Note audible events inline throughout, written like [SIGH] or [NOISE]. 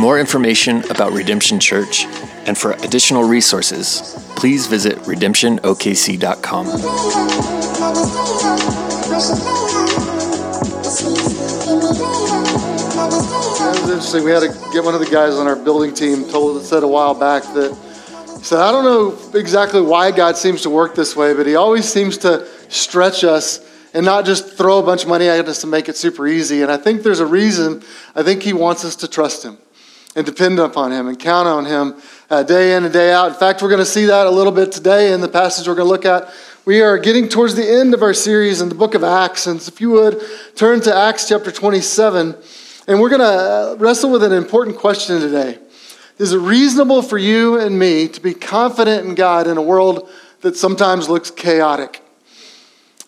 More information about Redemption Church and for additional resources, please visit redemptionokc.com. It was interesting. We had to get one of the guys on our building team told said a while back that he said, I don't know exactly why God seems to work this way, but he always seems to stretch us and not just throw a bunch of money at us to make it super easy. And I think there's a reason. I think he wants us to trust him and depend upon him and count on him uh, day in and day out. In fact, we're going to see that a little bit today in the passage we're going to look at. We are getting towards the end of our series in the book of Acts. And if you would turn to Acts chapter 27, and we're going to uh, wrestle with an important question today. Is it reasonable for you and me to be confident in God in a world that sometimes looks chaotic?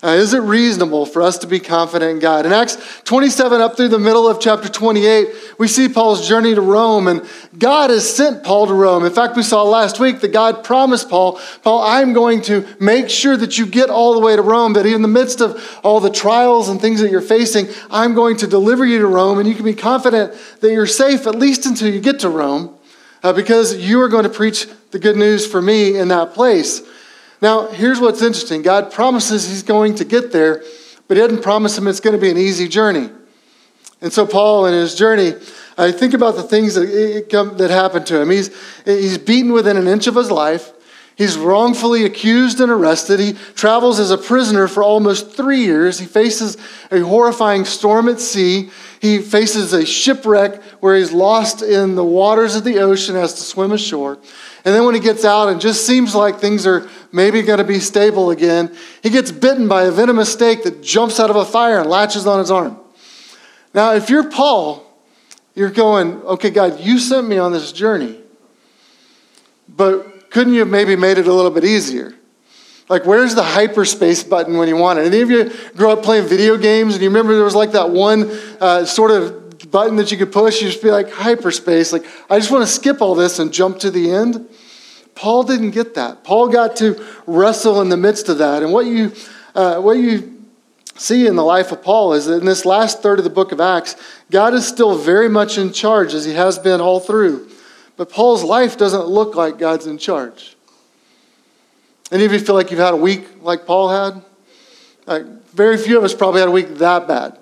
Uh, is it reasonable for us to be confident in God? In Acts 27, up through the middle of chapter 28, we see Paul's journey to Rome, and God has sent Paul to Rome. In fact, we saw last week that God promised Paul, Paul, I'm going to make sure that you get all the way to Rome, that in the midst of all the trials and things that you're facing, I'm going to deliver you to Rome, and you can be confident that you're safe at least until you get to Rome, uh, because you are going to preach the good news for me in that place. Now, here's what's interesting God promises he's going to get there, but he doesn't promise him it's going to be an easy journey. And so, Paul, in his journey, I think about the things that, eh, eh, that happened to him. He's, eh, he's beaten within an inch of his life. He's wrongfully accused and arrested. He travels as a prisoner for almost three years. He faces a horrifying storm at sea. He faces a shipwreck where he's lost in the waters of the ocean, has to swim ashore. And then when he gets out and just seems like things are maybe going to be stable again, he gets bitten by a venomous snake that jumps out of a fire and latches on his arm. Now, if you're Paul, you're going, okay, God, you sent me on this journey, but couldn't you have maybe made it a little bit easier? Like, where's the hyperspace button when you want it? Any of you grew up playing video games and you remember there was like that one uh, sort of button that you could push, you just be like hyperspace. Like, I just want to skip all this and jump to the end. Paul didn't get that. Paul got to wrestle in the midst of that. And what you, uh, what you see in the life of Paul is that in this last third of the book of Acts, God is still very much in charge as he has been all through. But Paul's life doesn't look like God's in charge. Any of you feel like you've had a week like Paul had? Like, very few of us probably had a week that bad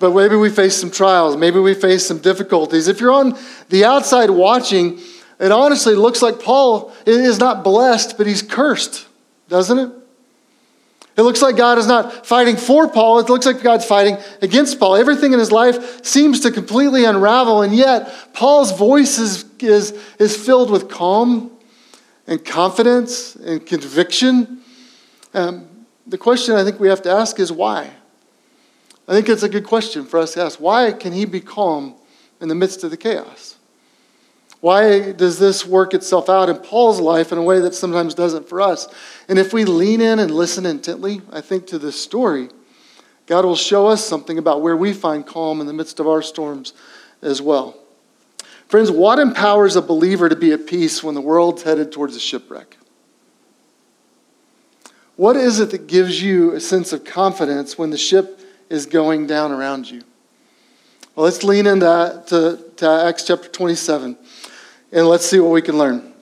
but maybe we face some trials. Maybe we face some difficulties. If you're on the outside watching, it honestly looks like Paul is not blessed, but he's cursed, doesn't it? It looks like God is not fighting for Paul. It looks like God's fighting against Paul. Everything in his life seems to completely unravel, and yet Paul's voice is, is, is filled with calm and confidence and conviction. Um, the question I think we have to ask is why? I think it's a good question for us to ask. Why can he be calm in the midst of the chaos? Why does this work itself out in Paul's life in a way that sometimes doesn't for us? And if we lean in and listen intently, I think, to this story, God will show us something about where we find calm in the midst of our storms as well. Friends, what empowers a believer to be at peace when the world's headed towards a shipwreck? What is it that gives you a sense of confidence when the ship is going down around you. Well, let's lean into to, to Acts chapter 27 and let's see what we can learn.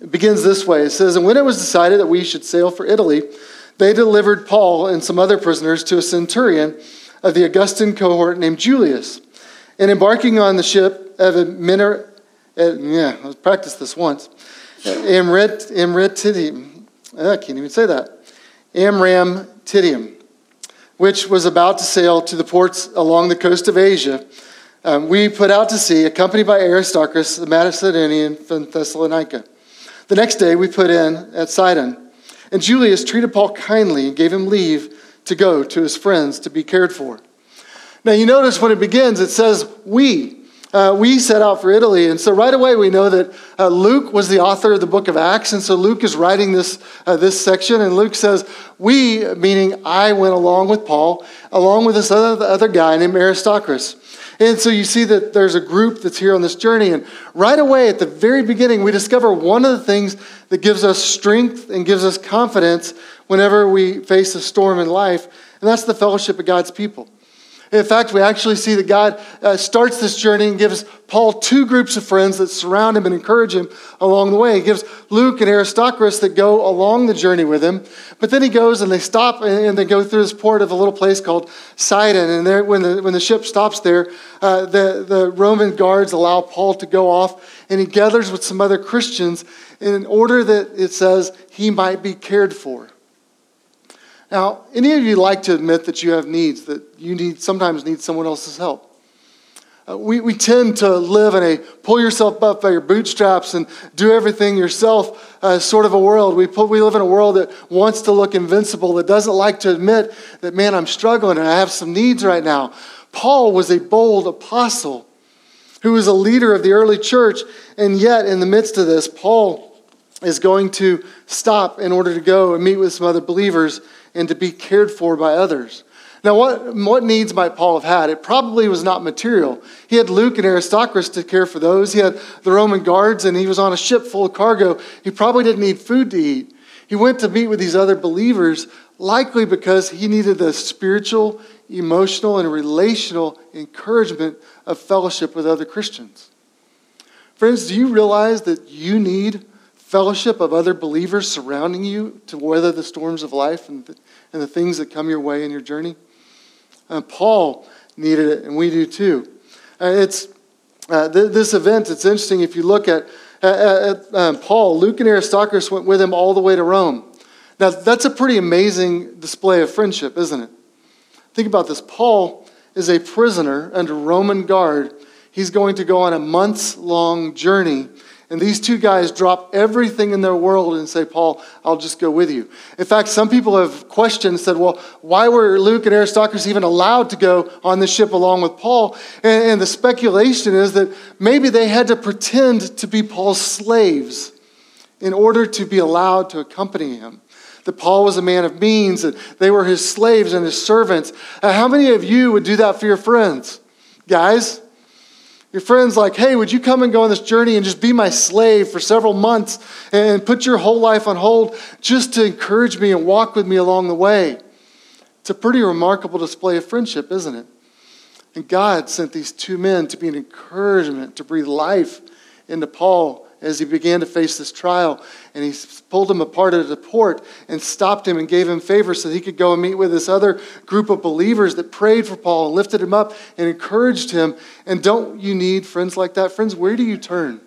It begins this way it says, And when it was decided that we should sail for Italy, they delivered Paul and some other prisoners to a centurion of the Augustan cohort named Julius. And embarking on the ship of a miner, uh, yeah, let's practice this once. Amrit, Amritidium. I can't even say that. Amram Tidium which was about to sail to the ports along the coast of Asia, um, we put out to sea, accompanied by Aristarchus, the Macedonian from Thessalonica. The next day, we put in at Sidon, and Julius treated Paul kindly and gave him leave to go to his friends to be cared for. Now, you notice when it begins, it says we. Uh, we set out for Italy. And so right away we know that uh, Luke was the author of the book of Acts. And so Luke is writing this, uh, this section. And Luke says, We, meaning I, went along with Paul, along with this other, other guy named Aristarchus. And so you see that there's a group that's here on this journey. And right away at the very beginning, we discover one of the things that gives us strength and gives us confidence whenever we face a storm in life. And that's the fellowship of God's people. In fact, we actually see that God uh, starts this journey and gives Paul two groups of friends that surround him and encourage him along the way. He gives Luke and Aristarchus that go along the journey with him. But then he goes and they stop and they go through this port of a little place called Sidon. And there, when, the, when the ship stops there, uh, the, the Roman guards allow Paul to go off and he gathers with some other Christians in order that it says he might be cared for. Now, any of you like to admit that you have needs, that you need sometimes need someone else's help? Uh, we, we tend to live in a pull yourself up by your bootstraps and do everything yourself uh, sort of a world. We, put, we live in a world that wants to look invincible, that doesn't like to admit that, man, I'm struggling and I have some needs right now. Paul was a bold apostle who was a leader of the early church, and yet in the midst of this, Paul is going to stop in order to go and meet with some other believers and to be cared for by others. Now, what, what needs might Paul have had? It probably was not material. He had Luke and Aristarchus to care for those. He had the Roman guards, and he was on a ship full of cargo. He probably didn't need food to eat. He went to meet with these other believers, likely because he needed the spiritual, emotional, and relational encouragement of fellowship with other Christians. Friends, do you realize that you need fellowship of other believers surrounding you to weather the storms of life and the, and the things that come your way in your journey? Uh, Paul needed it, and we do too. Uh, it's uh, th- this event. It's interesting if you look at, at um, Paul. Luke and Aristarchus went with him all the way to Rome. Now that's a pretty amazing display of friendship, isn't it? Think about this. Paul is a prisoner under Roman guard. He's going to go on a months long journey and these two guys drop everything in their world and say, Paul, I'll just go with you. In fact, some people have questioned, said, well, why were Luke and Aristarchus even allowed to go on the ship along with Paul? And, and the speculation is that maybe they had to pretend to be Paul's slaves in order to be allowed to accompany him. That Paul was a man of means, that they were his slaves and his servants. Uh, how many of you would do that for your friends? Guys, your friend's like, hey, would you come and go on this journey and just be my slave for several months and put your whole life on hold just to encourage me and walk with me along the way? It's a pretty remarkable display of friendship, isn't it? And God sent these two men to be an encouragement, to breathe life into Paul as he began to face this trial. And he pulled him apart at the port and stopped him and gave him favor so he could go and meet with this other group of believers that prayed for Paul and lifted him up and encouraged him. And don't you need friends like that? Friends, where do you turn?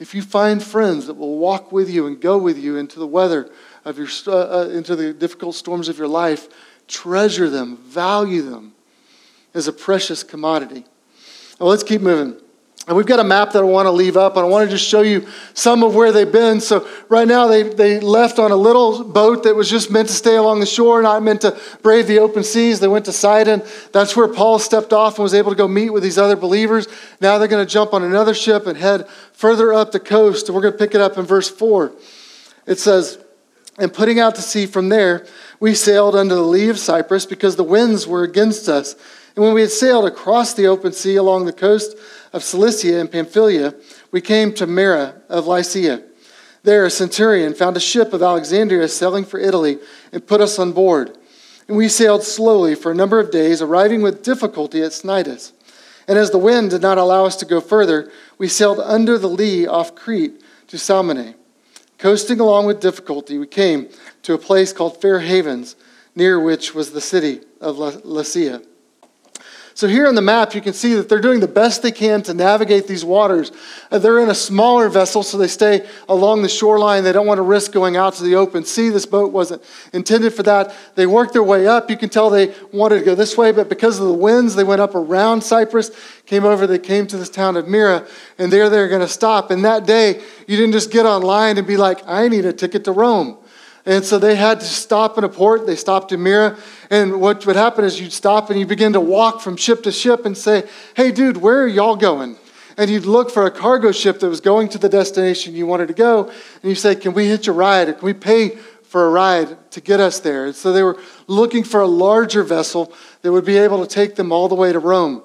If you find friends that will walk with you and go with you into the weather of your, uh, uh, into the difficult storms of your life, treasure them, value them as a precious commodity. Well, let's keep moving. And we've got a map that I want to leave up, and I want to just show you some of where they've been. So, right now, they, they left on a little boat that was just meant to stay along the shore, not meant to brave the open seas. They went to Sidon. That's where Paul stepped off and was able to go meet with these other believers. Now they're going to jump on another ship and head further up the coast. And we're going to pick it up in verse 4. It says, And putting out to sea from there, we sailed under the lee of Cyprus because the winds were against us. And when we had sailed across the open sea along the coast, of Cilicia and Pamphylia, we came to Myra of Lycia. There, a centurion found a ship of Alexandria sailing for Italy and put us on board. And we sailed slowly for a number of days, arriving with difficulty at Cnidus. And as the wind did not allow us to go further, we sailed under the lee off Crete to Salmone. Coasting along with difficulty, we came to a place called Fair Havens, near which was the city of Lasea. So here on the map, you can see that they're doing the best they can to navigate these waters. Uh, they're in a smaller vessel, so they stay along the shoreline. They don't want to risk going out to the open sea. This boat wasn't intended for that. They worked their way up. You can tell they wanted to go this way, but because of the winds, they went up around Cyprus, came over, they came to this town of Myra, and there they're going to stop. And that day, you didn't just get online and be like, I need a ticket to Rome. And so they had to stop in a port. They stopped in Myra. And what would happen is you'd stop and you begin to walk from ship to ship and say, Hey, dude, where are y'all going? And you'd look for a cargo ship that was going to the destination you wanted to go. And you say, Can we hitch a ride? Or can we pay for a ride to get us there? And so they were looking for a larger vessel that would be able to take them all the way to Rome.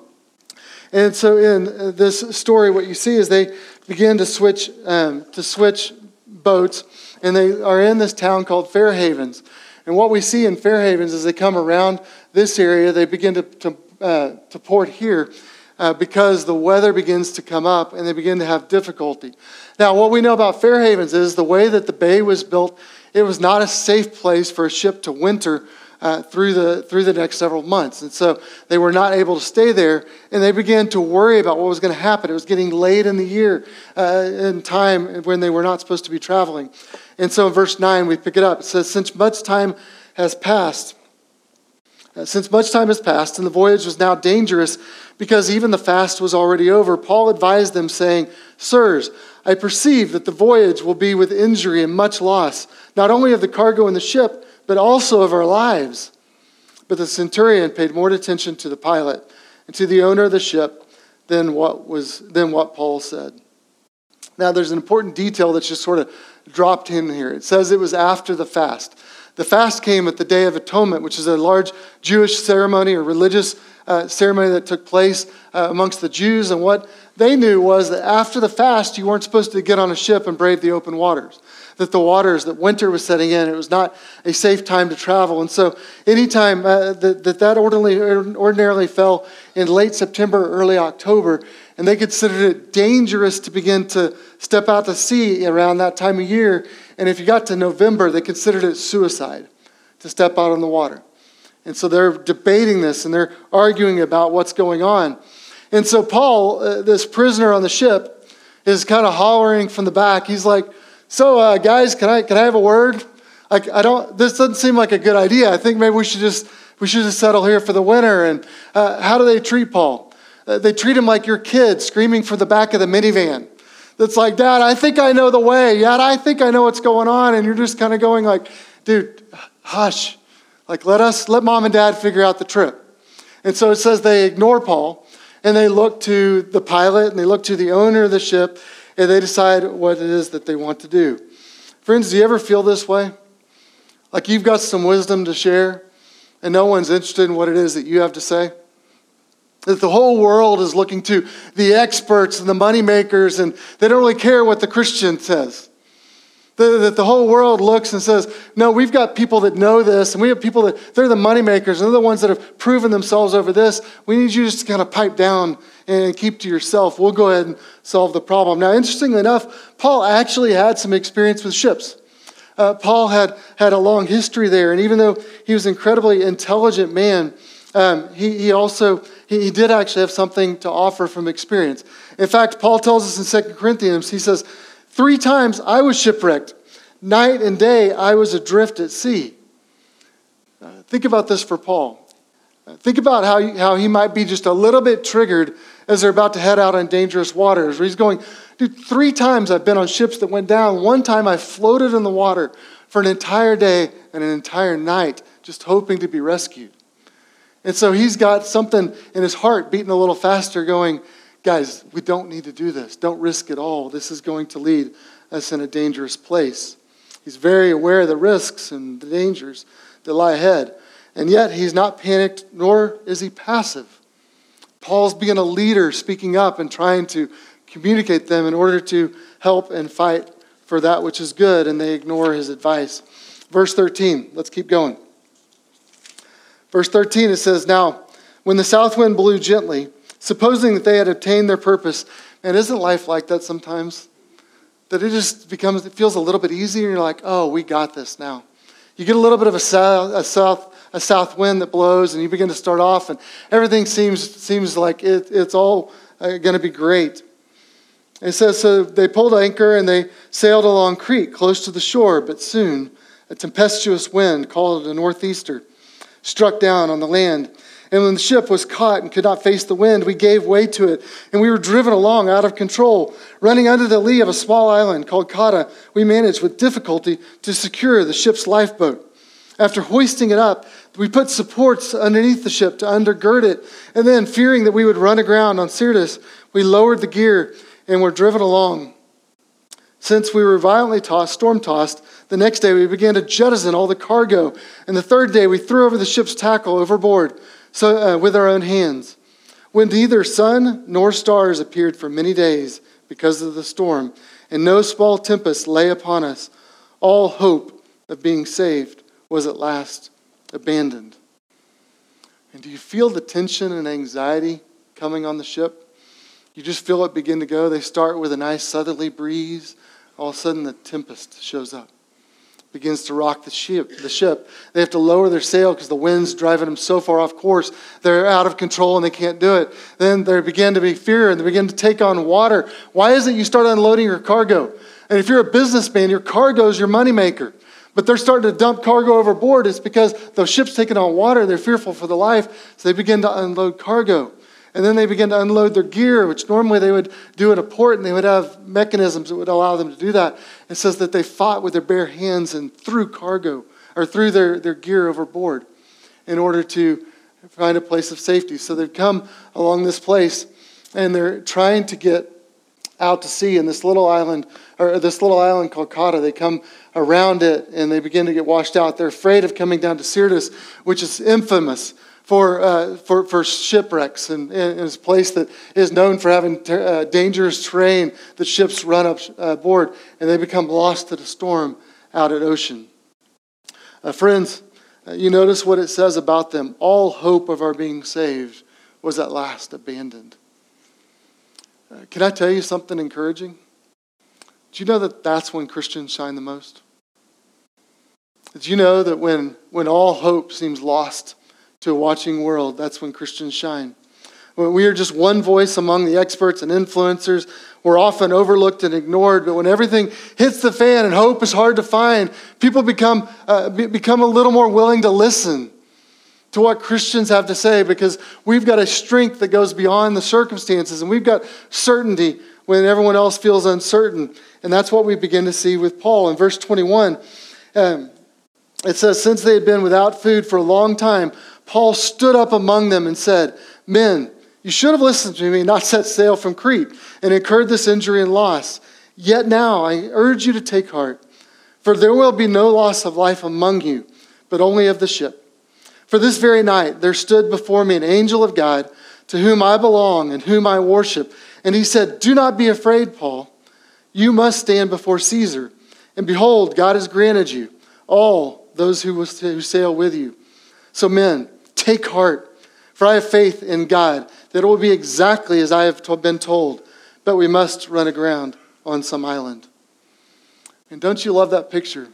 And so in uh, this story, what you see is they begin to switch, um, to switch boats and they are in this town called Fair Havens. And what we see in Fair Havens as they come around this area, they begin to, to, uh, to port here uh, because the weather begins to come up and they begin to have difficulty. Now, what we know about Fair Havens is the way that the bay was built, it was not a safe place for a ship to winter uh, through, the, through the next several months. And so they were not able to stay there, and they began to worry about what was going to happen. It was getting late in the year, uh, in time when they were not supposed to be traveling. And so in verse 9, we pick it up. It says, Since much time has passed, uh, since much time has passed, and the voyage was now dangerous because even the fast was already over, Paul advised them, saying, Sirs, I perceive that the voyage will be with injury and much loss, not only of the cargo and the ship, but also of our lives. But the centurion paid more attention to the pilot and to the owner of the ship than what, was, than what Paul said. Now, there's an important detail that's just sort of dropped in here. It says it was after the fast. The fast came at the Day of Atonement, which is a large Jewish ceremony or religious uh, ceremony that took place uh, amongst the Jews. And what they knew was that after the fast, you weren't supposed to get on a ship and brave the open waters that the waters, that winter was setting in. It was not a safe time to travel. And so, anytime uh, that, that that ordinarily, ordinarily fell in late September, early October, and they considered it dangerous to begin to step out to sea around that time of year. And if you got to November, they considered it suicide to step out on the water. And so they're debating this and they're arguing about what's going on. And so Paul, uh, this prisoner on the ship, is kind of hollering from the back. He's like, so, uh, guys, can I, can I have a word? Like, I don't, this doesn't seem like a good idea. I think maybe we should just, we should just settle here for the winter. And uh, how do they treat Paul? Uh, they treat him like your kid screaming from the back of the minivan. That's like, Dad, I think I know the way. Dad, I think I know what's going on. And you're just kind of going like, dude, hush. Like, let us, let mom and dad figure out the trip. And so it says they ignore Paul and they look to the pilot and they look to the owner of the ship and they decide what it is that they want to do. Friends, do you ever feel this way? Like you've got some wisdom to share, and no one's interested in what it is that you have to say? That the whole world is looking to the experts and the moneymakers, and they don't really care what the Christian says that the whole world looks and says, no, we've got people that know this, and we have people that they're the moneymakers, and they're the ones that have proven themselves over this. We need you just to kind of pipe down and keep to yourself. We'll go ahead and solve the problem. Now, interestingly enough, Paul actually had some experience with ships. Uh, Paul had, had a long history there, and even though he was an incredibly intelligent man, um, he, he also he, he did actually have something to offer from experience. In fact, Paul tells us in 2 Corinthians, he says, Three times I was shipwrecked. Night and day I was adrift at sea. Uh, think about this for Paul. Uh, think about how how he might be just a little bit triggered as they're about to head out on dangerous waters, where he's going, dude, three times I've been on ships that went down. One time I floated in the water for an entire day and an entire night, just hoping to be rescued. And so he's got something in his heart beating a little faster, going, guys, we don't need to do this. Don't risk it all. This is going to lead us in a dangerous place. He's very aware of the risks and the dangers that lie ahead. And yet, he's not panicked, nor is he passive. Paul's being a leader, speaking up and trying to communicate them in order to help and fight for that which is good, and they ignore his advice. Verse 13, let's keep going. Verse 13, it says, Now, when the south wind blew gently, supposing that they had obtained their purpose. And isn't life like that sometimes? That it just becomes, it feels a little bit easier, and you're like, oh, we got this now. You get a little bit of a south, a south, a south wind that blows, and you begin to start off, and everything seems, seems like it, it's all uh, going to be great. It says, so they pulled anchor and they sailed along Crete, close to the shore, but soon a tempestuous wind called a northeaster struck down on the land And when the ship was caught and could not face the wind, we gave way to it, and we were driven along out of control. Running under the lee of a small island called Cauda, we managed with difficulty to secure the ship's lifeboat. After hoisting it up, we put supports underneath the ship to undergird it, and then, fearing that we would run aground on Syrtis, we lowered the gear and were driven along. Since we were violently tossed, storm tossed, the next day we began to jettison all the cargo, and the third day we threw over the ship's tackle overboard so, uh, with our own hands. When neither sun nor stars appeared for many days because of the storm, and no small tempest lay upon us, all hope of being saved was at last abandoned. And do you feel the tension and anxiety coming on the ship? You just feel it begin to go. They start with a nice southerly breeze. All of a sudden, the tempest shows up begins to rock the ship. The ship. They have to lower their sail because the wind's driving them so far off course. They're out of control and they can't do it. Then there begin to be fear and they begin to take on water. Why is it you start unloading your cargo? And if you're a businessman, your cargo is your moneymaker. But they're starting to dump cargo overboard. It's because the ship's taking on water. They're fearful for the life, so they begin to unload cargo. And then they begin to unload their gear, which normally they would do at a port, and they would have mechanisms that would allow them to do that. It says that they fought with their bare hands and threw cargo, or threw their, their gear overboard in order to find a place of safety. So they've come along this place, and they're trying to get out to sea in this little island, or this little island called Cauda. They come around it, and they begin to get washed out. They're afraid of coming down to Syrtis, which is infamous for, uh, for, for shipwrecks and, and a place that is known for having ter- uh, dangerous terrain that ships run up uh, board and they become lost to the storm out at ocean. Uh, friends, uh, you notice what it says about them. All hope of our being saved was at last abandoned. Uh, can I tell you something encouraging? Do you know that that's when Christians shine the most? Did you know that when, when all hope seems lost, to a watching world, that's when Christians shine. When we are just one voice among the experts and influencers, we're often overlooked and ignored. But when everything hits the fan and hope is hard to find, people become, uh, become a little more willing to listen to what Christians have to say because we've got a strength that goes beyond the circumstances and we've got certainty when everyone else feels uncertain. And that's what we begin to see with Paul. In verse 21, um, it says, Since they had been without food for a long time, Paul stood up among them and said, Men, you should have listened to me, not set sail from Crete, and incurred this injury and loss. Yet now I urge you to take heart, for there will be no loss of life among you, but only of the ship. For this very night there stood before me an angel of God, to whom I belong and whom I worship. And he said, Do not be afraid, Paul. You must stand before Caesar. And behold, God has granted you all those who, sail with you. So, men, Take heart, for I have faith in God that it will be exactly as I have been told, but we must run aground on some island. And don't you love that picture?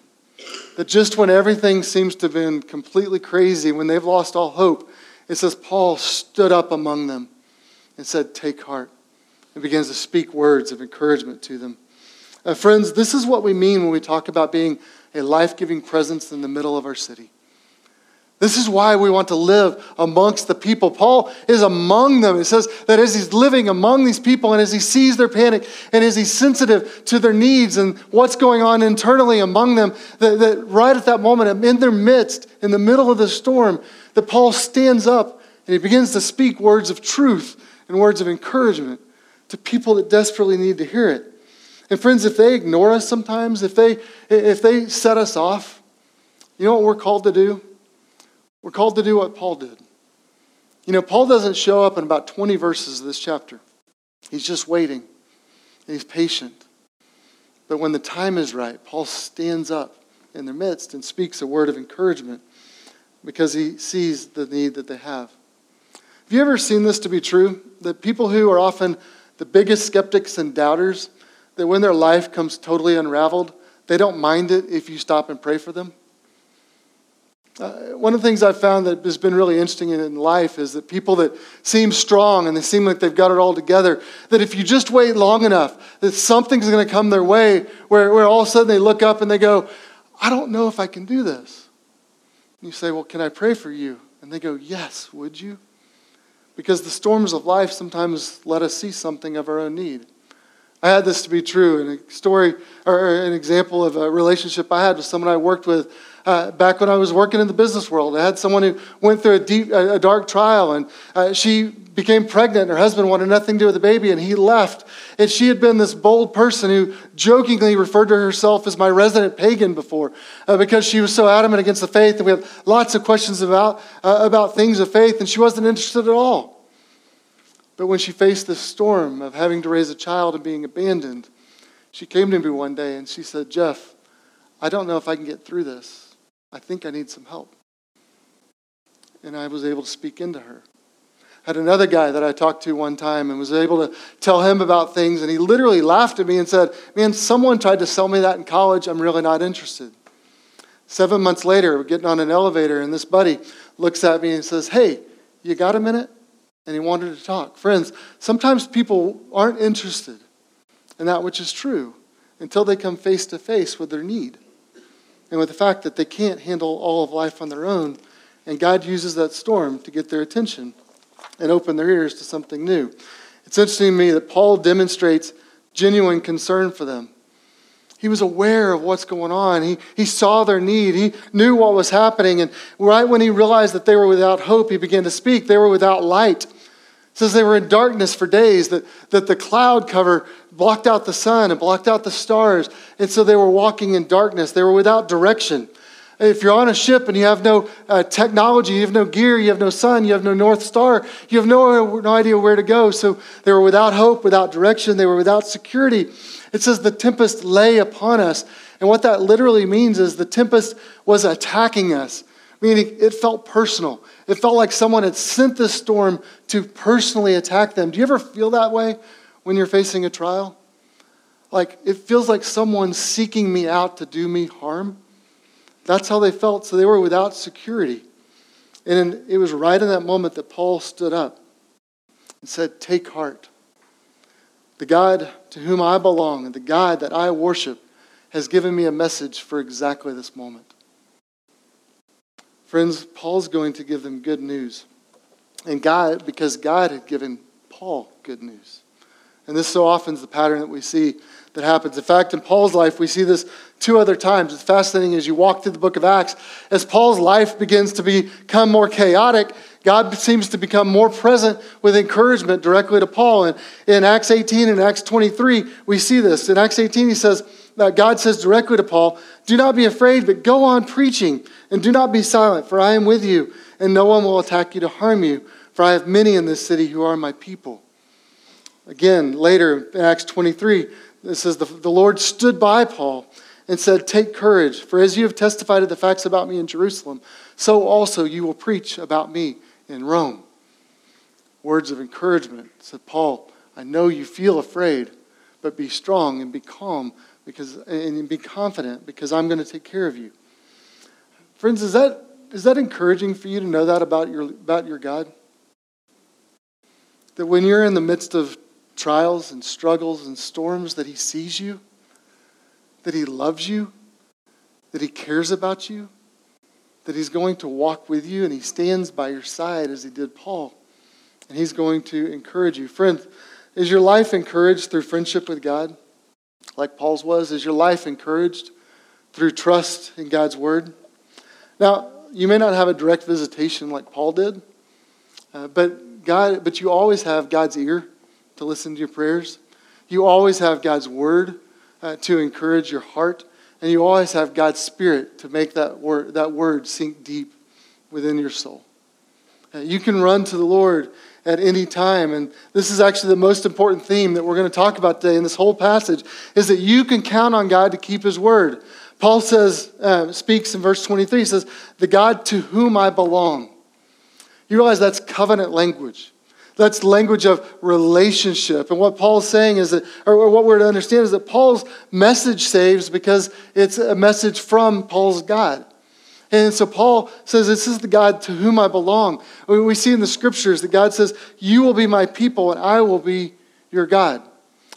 That just when everything seems to have been completely crazy, when they've lost all hope, it says Paul stood up among them and said, Take heart, and begins to speak words of encouragement to them. Uh, friends, this is what we mean when we talk about being a life giving presence in the middle of our city. This is why we want to live amongst the people. Paul is among them. It says that as he's living among these people and as he sees their panic and as he's sensitive to their needs and what's going on internally among them, that, that right at that moment, in their midst, in the middle of the storm, that Paul stands up and he begins to speak words of truth and words of encouragement to people that desperately need to hear it. And friends, if they ignore us sometimes, if they, if they set us off, you know what we're called to do? We're called to do what Paul did. You know, Paul doesn't show up in about 20 verses of this chapter. He's just waiting, and he's patient. But when the time is right, Paul stands up in their midst and speaks a word of encouragement because he sees the need that they have. Have you ever seen this to be true? That people who are often the biggest skeptics and doubters, that when their life comes totally unraveled, they don't mind it if you stop and pray for them? Uh, one of the things I've found that has been really interesting in life is that people that seem strong and they seem like they've got it all together, that if you just wait long enough, that something's going to come their way where, where all of a sudden they look up and they go, I don't know if I can do this. And you say, Well, can I pray for you? And they go, Yes, would you? Because the storms of life sometimes let us see something of our own need. I had this to be true. in a story or an example of a relationship I had with someone I worked with uh, back when I was working in the business world. I had someone who went through a deep, a dark trial, and uh, she became pregnant. Her husband wanted nothing to do with the baby, and he left. And she had been this bold person who jokingly referred to herself as my resident pagan before, uh, because she was so adamant against the faith. And we had lots of questions about uh, about things of faith, and she wasn't interested at all. But when she faced the storm of having to raise a child and being abandoned, she came to me one day and she said, Jeff, I don't know if I can get through this. I think I need some help. And I was able to speak into her. I had another guy that I talked to one time and was able to tell him about things, and he literally laughed at me and said, Man, someone tried to sell me that in college. I'm really not interested. Seven months later, we're getting on an elevator, and this buddy looks at me and says, Hey, you got a minute? and he wanted to talk. Friends, sometimes people aren't interested in that which is true until they come face to face with their need and with the fact that they can't handle all of life on their own. And God uses that storm to get their attention and open their ears to something new. It's interesting to me that Paul demonstrates genuine concern for them. He was aware of what's going on. He, he saw their need. He knew what was happening. And right when he realized that they were without hope, he began to speak. They were without light. It says they were in darkness for days, that, that the cloud cover blocked out the sun and blocked out the stars. And so they were walking in darkness. They were without direction. If you're on a ship and you have no uh, technology, you have no gear, you have no sun, you have no North Star, you have no, no idea where to go. So they were without hope, without direction, they were without security. It says the tempest lay upon us. And what that literally means is the tempest was attacking us meaning it felt personal. It felt like someone had sent the storm to personally attack them. Do you ever feel that way when you're facing a trial? Like it feels like someone's seeking me out to do me harm. That's how they felt. So they were without security. And it was right in that moment that Paul stood up and said, Take heart. The God to whom I belong and the God that I worship has given me a message for exactly this moment. Friends, Paul's going to give them good news. And God, because God had given Paul good news. And this so often is the pattern that we see that happens. In fact, in Paul's life, we see this two other times. It's fascinating as you walk through the book of Acts. As Paul's life begins to become more chaotic, God seems to become more present with encouragement directly to Paul. And in Acts 18 and Acts 23, we see this. In Acts 18, he says, that God says directly to Paul, Do not be afraid, but go on preaching, and do not be silent, for I am with you, and no one will attack you to harm you, for I have many in this city who are my people. Again, later in Acts 23, it says, The, the Lord stood by Paul and said, Take courage, for as you have testified of the facts about me in Jerusalem, so also you will preach about me in Rome. Words of encouragement, said Paul, I know you feel afraid, but be strong and be calm because, and be confident because I'm going to take care of you. Friends, is that, is that encouraging for you to know that about your, about your God? That when you're in the midst of trials and struggles and storms, that He sees you, that He loves you, that He cares about you, that He's going to walk with you and He stands by your side as He did Paul. And He's going to encourage you. Friends, is your life encouraged through friendship with God? like Paul's was? Is your life encouraged through trust in God's word? Now, you may not have a direct visitation like Paul did, uh, but God, but you always have God's ear to listen to your prayers. You always have God's word uh, to encourage your heart, and you always have God's spirit to make that word that word sink deep within your soul. Uh, you can run to the Lord at any time. And this is actually the most important theme that we're going to talk about today in this whole passage is that you can count on God to keep his word. Paul says, uh, speaks in verse 23, he says, the God to whom I belong. You realize that's covenant language. That's language of relationship. And what Paul's saying is that, or what we're to understand is that Paul's message saves because it's a message from Paul's God. And so Paul says, This is the God to whom I belong. We see in the scriptures that God says, You will be my people and I will be your God.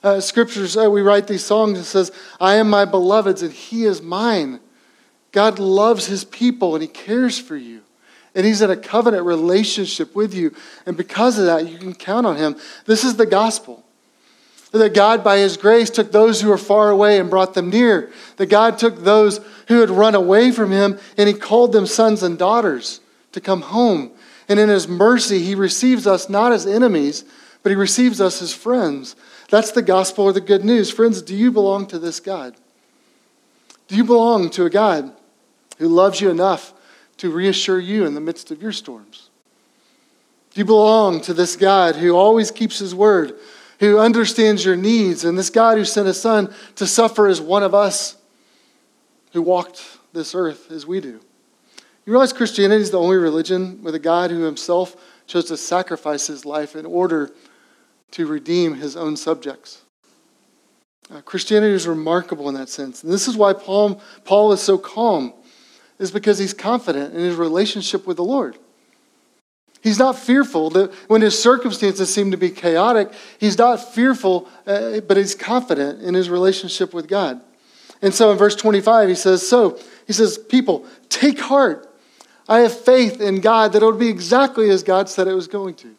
Uh, scriptures, uh, we write these songs and says, I am my beloved's and he is mine. God loves his people and he cares for you. And he's in a covenant relationship with you. And because of that, you can count on him. This is the gospel. That God, by his grace, took those who were far away and brought them near. That God took those who had run away from him and he called them sons and daughters to come home. And in his mercy, he receives us not as enemies, but he receives us as friends. That's the gospel or the good news. Friends, do you belong to this God? Do you belong to a God who loves you enough to reassure you in the midst of your storms? You belong to this God who always keeps his word, who understands your needs, and this God who sent his son to suffer as one of us who walked this earth as we do? You realize Christianity is the only religion with a God who himself chose to sacrifice his life in order to redeem his own subjects. Uh, Christianity is remarkable in that sense. And this is why Paul, Paul is so calm, is because he's confident in his relationship with the Lord. He's not fearful that when his circumstances seem to be chaotic, he's not fearful, uh, but he's confident in his relationship with God. And so in verse 25, he says, So, he says, People, take heart. I have faith in God that it will be exactly as God said it was going to.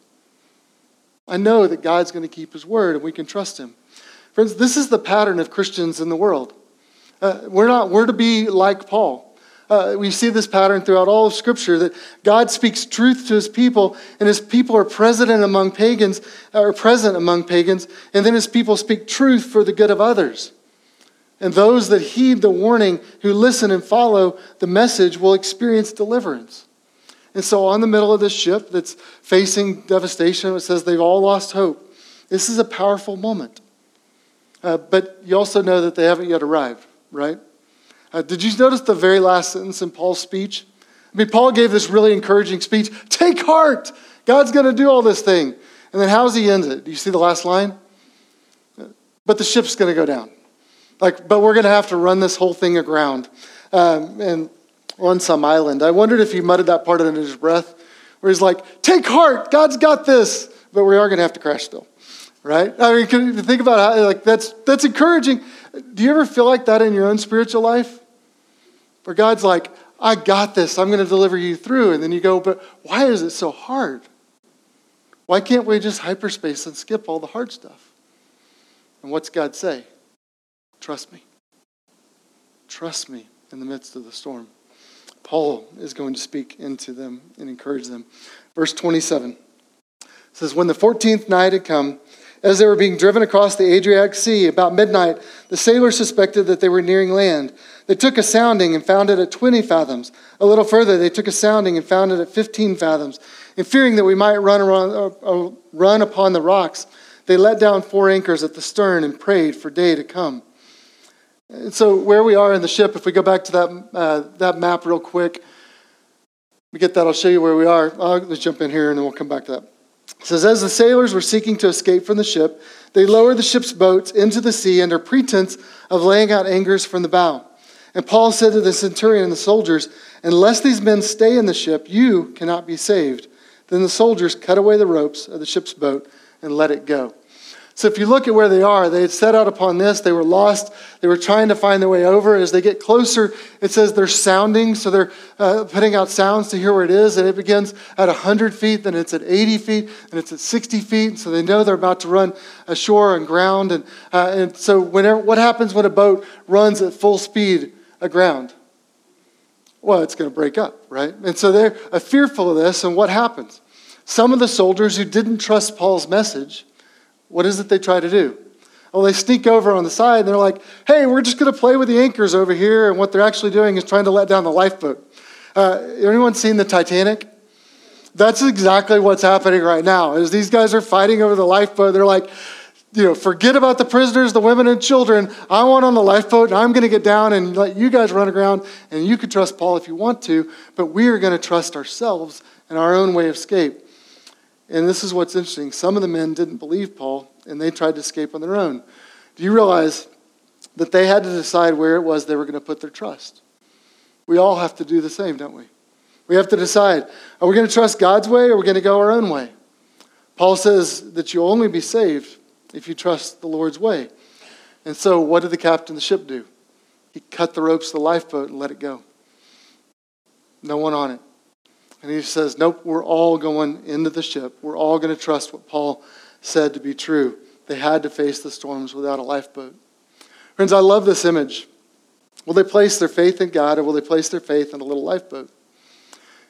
I know that God's going to keep his word and we can trust him. Friends, this is the pattern of Christians in the world. Uh, we're not, we're to be like Paul. Uh, we see this pattern throughout all of Scripture that God speaks truth to his people, and his people are present among pagans, or present among pagans, and then his people speak truth for the good of others. And those that heed the warning, who listen and follow the message, will experience deliverance. And so, on the middle of this ship that's facing devastation, it says they've all lost hope. This is a powerful moment. Uh, but you also know that they haven't yet arrived, right? Uh, did you notice the very last sentence in Paul's speech? I mean, Paul gave this really encouraging speech Take heart! God's going to do all this thing. And then how does he end it? Do you see the last line? But the ship's going to go down. Like, but we're going to have to run this whole thing aground. Um, and on some island. I wondered if he muttered that part under his breath, where he's like, Take heart, God's got this. But we are going to have to crash still, right? I mean, think about how, like, that's, that's encouraging. Do you ever feel like that in your own spiritual life? Where God's like, I got this, I'm going to deliver you through. And then you go, But why is it so hard? Why can't we just hyperspace and skip all the hard stuff? And what's God say? Trust me. Trust me in the midst of the storm. Paul is going to speak into them and encourage them. Verse 27 says, When the 14th night had come, as they were being driven across the Adriatic Sea, about midnight, the sailors suspected that they were nearing land. They took a sounding and found it at 20 fathoms. A little further, they took a sounding and found it at 15 fathoms. And fearing that we might run, around, uh, uh, run upon the rocks, they let down four anchors at the stern and prayed for day to come. And so, where we are in the ship, if we go back to that, uh, that map real quick, we get that, I'll show you where we are. Uh, let's jump in here and then we'll come back to that. It says, As the sailors were seeking to escape from the ship, they lowered the ship's boats into the sea under pretense of laying out anchors from the bow. And Paul said to the centurion and the soldiers, Unless these men stay in the ship, you cannot be saved. Then the soldiers cut away the ropes of the ship's boat and let it go. So if you look at where they are, they had set out upon this. They were lost. They were trying to find their way over. As they get closer, it says they're sounding. So they're uh, putting out sounds to hear where it is. And it begins at 100 feet, then it's at 80 feet, and it's at 60 feet. So they know they're about to run ashore and ground. And, uh, and so whenever, what happens when a boat runs at full speed aground? Well, it's going to break up, right? And so they're uh, fearful of this. And what happens? Some of the soldiers who didn't trust Paul's message what is it they try to do? Well, they sneak over on the side and they're like, hey, we're just going to play with the anchors over here. And what they're actually doing is trying to let down the lifeboat. Uh, anyone seen the Titanic? That's exactly what's happening right now. As these guys are fighting over the lifeboat, they're like, you know, forget about the prisoners, the women and children. I want on the lifeboat and I'm going to get down and let you guys run aground. And you can trust Paul if you want to, but we are going to trust ourselves and our own way of escape. And this is what's interesting. Some of the men didn't believe Paul, and they tried to escape on their own. Do you realize that they had to decide where it was they were going to put their trust? We all have to do the same, don't we? We have to decide are we going to trust God's way or are we going to go our own way? Paul says that you'll only be saved if you trust the Lord's way. And so, what did the captain of the ship do? He cut the ropes of the lifeboat and let it go. No one on it. And he says, Nope, we're all going into the ship. We're all going to trust what Paul said to be true. They had to face the storms without a lifeboat. Friends, I love this image. Will they place their faith in God or will they place their faith in a little lifeboat?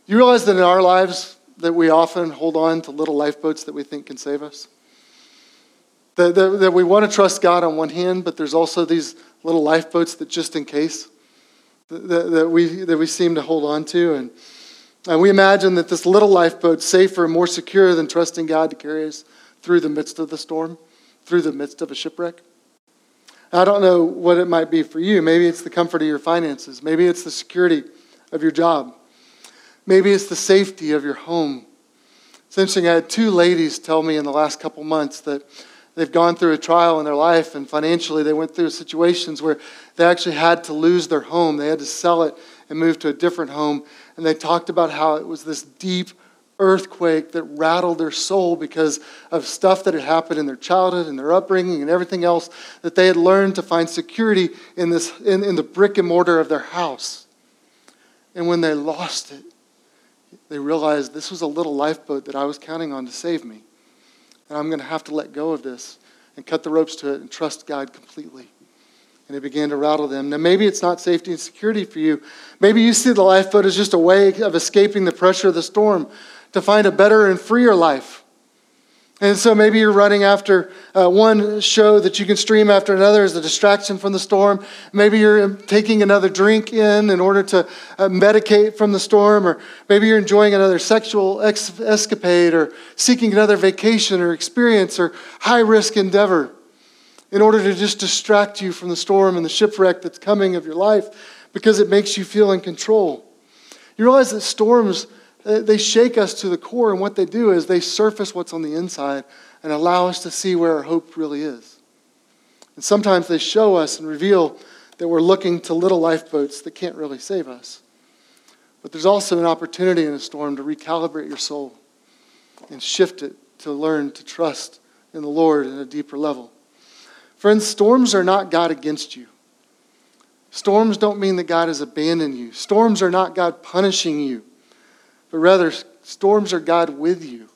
You realize that in our lives that we often hold on to little lifeboats that we think can save us? That, that, that we want to trust God on one hand, but there's also these little lifeboats that just in case that, that, we, that we seem to hold on to. And, and we imagine that this little lifeboat's safer and more secure than trusting God to carry us through the midst of the storm, through the midst of a shipwreck. I don't know what it might be for you. Maybe it's the comfort of your finances. Maybe it's the security of your job. Maybe it's the safety of your home. It's interesting. I had two ladies tell me in the last couple months that they've gone through a trial in their life, and financially they went through situations where they actually had to lose their home. They had to sell it and move to a different home. And they talked about how it was this deep earthquake that rattled their soul because of stuff that had happened in their childhood and their upbringing and everything else that they had learned to find security in, this, in, in the brick and mortar of their house. And when they lost it, they realized this was a little lifeboat that I was counting on to save me. And I'm going to have to let go of this and cut the ropes to it and trust God completely. And it began to rattle them. Now, maybe it's not safety and security for you. Maybe you see the lifeboat as just a way of escaping the pressure of the storm to find a better and freer life. And so maybe you're running after uh, one show that you can stream after another as a distraction from the storm. Maybe you're taking another drink in in order to uh, medicate from the storm, or maybe you're enjoying another sexual ex- escapade, or seeking another vacation or experience or high risk endeavor in order to just distract you from the storm and the shipwreck that's coming of your life because it makes you feel in control. You realize that storms uh, they shake us to the core, and what they do is they surface what's on the inside and allow us to see where our hope really is. And sometimes they show us and reveal that we're looking to little lifeboats that can't really save us. But there's also an opportunity in a storm to recalibrate your soul and shift it to learn to trust in the Lord at a deeper level. Friends, storms are not God against you. Storms don't mean that God has abandoned you. Storms are not God punishing you but rather, storms are God with you,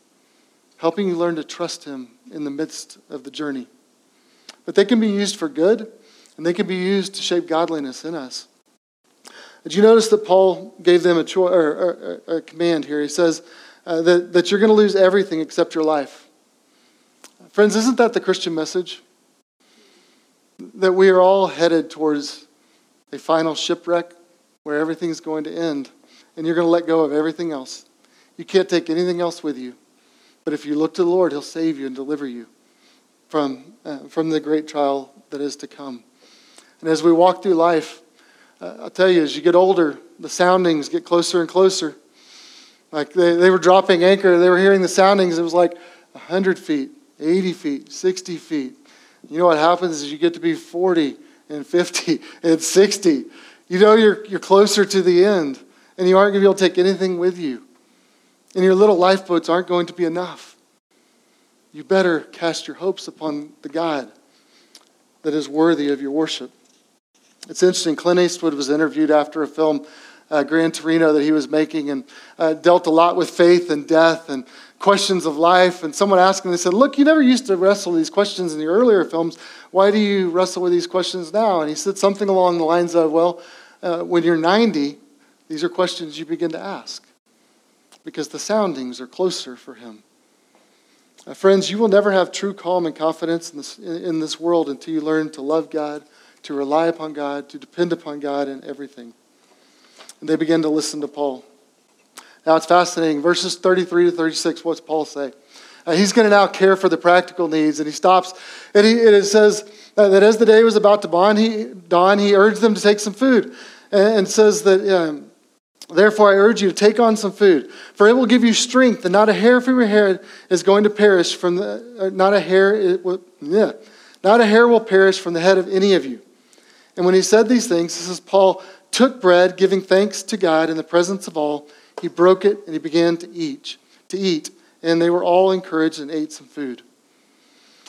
helping you learn to trust Him in the midst of the journey. But they can be used for good, and they can be used to shape godliness in us. Did you notice that Paul gave them a, cho- or, or, a command here? He says uh, that, that you're going to lose everything except your life. Friends, isn't that the Christian message? That we are all headed towards a final shipwreck where everything's going to end and you're going to let go of everything else. You can't take anything else with you. But if you look to the Lord, He'll save you and deliver you from, uh, from the great trial that is to come. And as we walk through life, uh, I'll tell you, as you get older, the soundings get closer and closer. Like they, they were dropping anchor, they were hearing the soundings. It was like 100 feet, 80 feet, 60 feet. You know what happens is you get to be 40 and 50 [LAUGHS] and 60. You know you're, you're closer to the end and you aren't going to be able to take anything with you. And your little lifeboats aren't going to be enough. You better cast your hopes upon the God that is worthy of your worship. It's interesting, Clint Eastwood was interviewed after a film, uh, Gran Torino, that he was making and uh, dealt a lot with faith and death and questions of life. And someone asked him, they said, Look, you never used to wrestle these questions in your earlier films. Why do you wrestle with these questions now? And he said something along the lines of, Well, uh, when you're 90, these are questions you begin to ask because the soundings are closer for him. Uh, friends, you will never have true calm and confidence in this, in, in this world until you learn to love God, to rely upon God, to depend upon God in everything. And they begin to listen to Paul. Now it's fascinating. Verses 33 to 36, what's Paul say? Uh, he's going to now care for the practical needs, and he stops. And, he, and it says that as the day was about to dawn he, dawn, he urged them to take some food, and, and says that um, Therefore, I urge you to take on some food, for it will give you strength, and not a hair from your head is going to perish from the, uh, not a hair, will, yeah, not a hair will perish from the head of any of you. And when he said these things, this is Paul took bread, giving thanks to God in the presence of all. He broke it and he began to eat, to eat, and they were all encouraged and ate some food.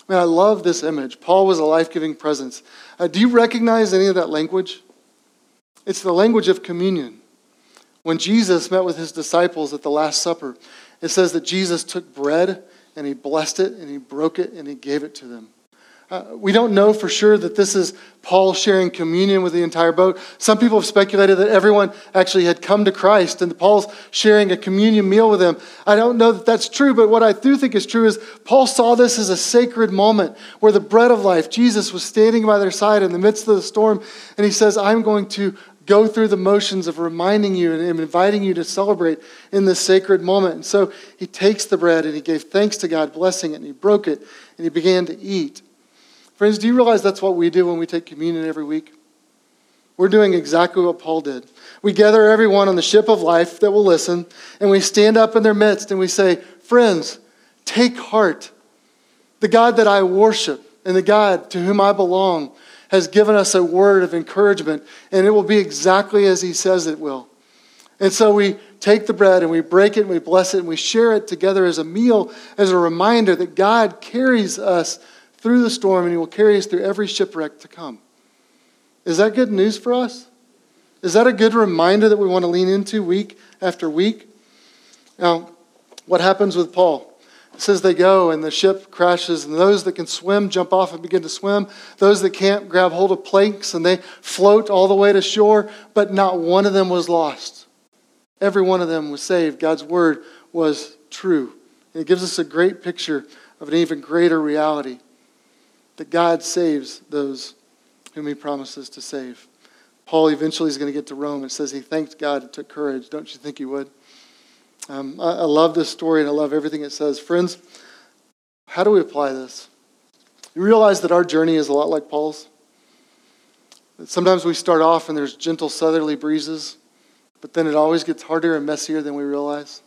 Man, I love this image. Paul was a life-giving presence. Uh, do you recognize any of that language? It's the language of communion When Jesus met with his disciples at the Last Supper, it says that Jesus took bread and he blessed it and he broke it and he gave it to them. Uh, we don't know for sure that this is Paul sharing communion with the entire boat. Some people have speculated that everyone actually had come to Christ and Paul's sharing a communion meal with them. I don't know that that's true, but what I do think is true is Paul saw this as a sacred moment where the bread of life, Jesus, was standing by their side in the midst of the storm, and he says, I'm going to go through the motions of reminding you and inviting you to celebrate in this sacred moment. And so he takes the bread and he gave thanks to God, blessing it, and he broke it, and he began to eat. Friends, do you realize that's what we do when we take communion every week? We're doing exactly what Paul did. We gather everyone on the ship of life that will listen, and we stand up in their midst and we say, Friends, take heart. The God that I worship and the God to whom I belong has given us a word of encouragement, and it will be exactly as he says it will. And so we take the bread and we break it and we bless it and we share it together as a meal, as a reminder that God carries us through the storm and He will carry us through every shipwreck to come. Is that good news for us? Is that a good reminder that we want to lean into week after week? Now, what happens with Paul? It says they go and the ship crashes, and those that can swim jump off and begin to swim. Those that can't grab hold of planks and they float all the way to shore, but not one of them was lost. Every one of them was saved. God's word was true. It gives us a great picture of an even greater reality that God saves those whom he promises to save. Paul eventually is going to get to Rome. It says he thanked God and took courage. Don't you think he would? Um, I, I love this story and I love everything it says. Friends, how do we apply this? You realize that our journey is a lot like Paul's? That sometimes we start off and there's gentle southerly breezes, but then it always gets harder and messier than we realize,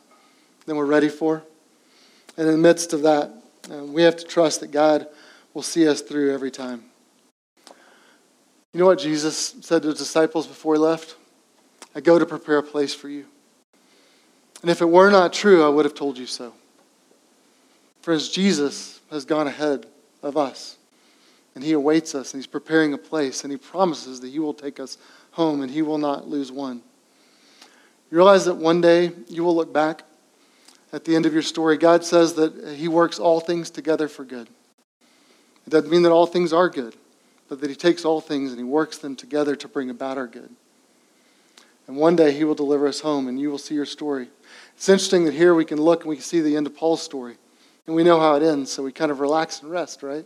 than we're ready for. And in the midst of that, uh, we have to trust that God will see us through every time. You know what Jesus said to his disciples before he left? I go to prepare a place for you. And if it were not true, I would have told you so. Friends, Jesus has gone ahead of us. And he awaits us, and he's preparing a place, and he promises that he will take us home, and he will not lose one. You realize that one day you will look back at the end of your story. God says that he works all things together for good. It doesn't mean that all things are good, but that He takes all things and He works them together to bring about our good. And one day He will deliver us home, and you will see your story. It's interesting that here we can look and we can see the end of Paul's story. And we know how it ends, so we kind of relax and rest, right?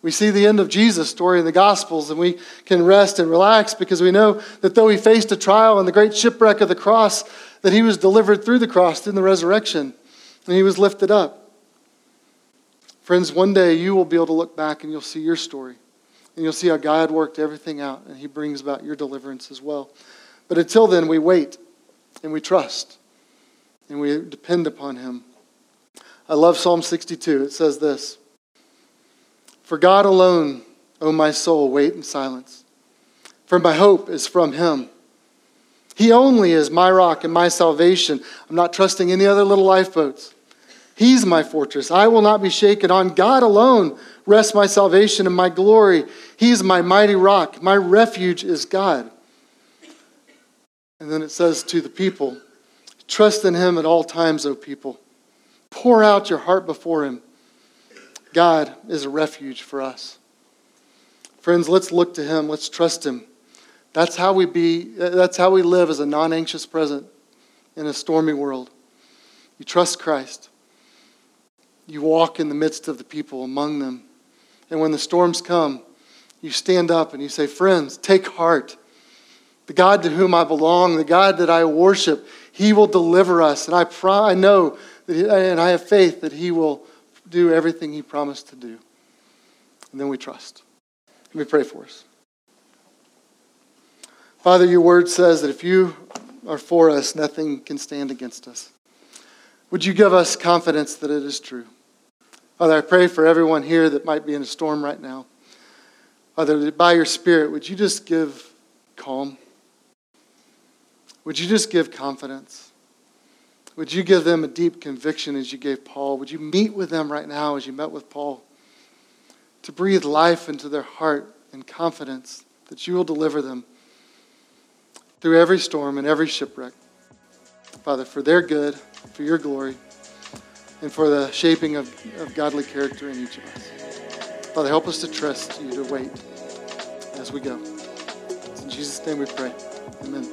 We see the end of Jesus' story in the Gospels, and we can rest and relax because we know that though he faced a trial and the great shipwreck of the cross, that he was delivered through the cross in the resurrection, and he was lifted up. Friends, one day you will be able to look back and you'll see your story. And you'll see how God worked everything out and He brings about your deliverance as well. But until then, we wait and we trust and we depend upon Him. I love Psalm 62. It says this For God alone, O my soul, wait in silence, for my hope is from Him. He only is my rock and my salvation. I'm not trusting any other little lifeboats. He's my fortress. I will not be shaken. On God alone rests my salvation and my glory. He's my mighty rock. My refuge is God. And then it says to the people, Trust in him at all times, O people. Pour out your heart before him. God is a refuge for us. Friends, let's look to him. Let's trust him. That's how we be that's how we live as a non-anxious presence in a stormy world. You trust Christ. You walk in the midst of the people among them. And when the storms come, you stand up and you say, Friends, take heart. The God to whom I belong, the God that I worship, He will deliver us. And I, pro- I know that he, and I have faith that He will do everything He promised to do. And then we trust. Let me pray for us. Father, your word says that if you are for us, nothing can stand against us. Would you give us confidence that it is true? Father, I pray for everyone here that might be in a storm right now. Father, by your Spirit, would you just give calm? Would you just give confidence? Would you give them a deep conviction as you gave Paul? Would you meet with them right now as you met with Paul? To breathe life into their heart and confidence that you will deliver them. through every storm and every shipwreck. Father, for their good, for your glory, and for the shaping of, of godly character in each of us. Father, help us to trust you, to wait as we go. In Jesus' name we pray. Amen.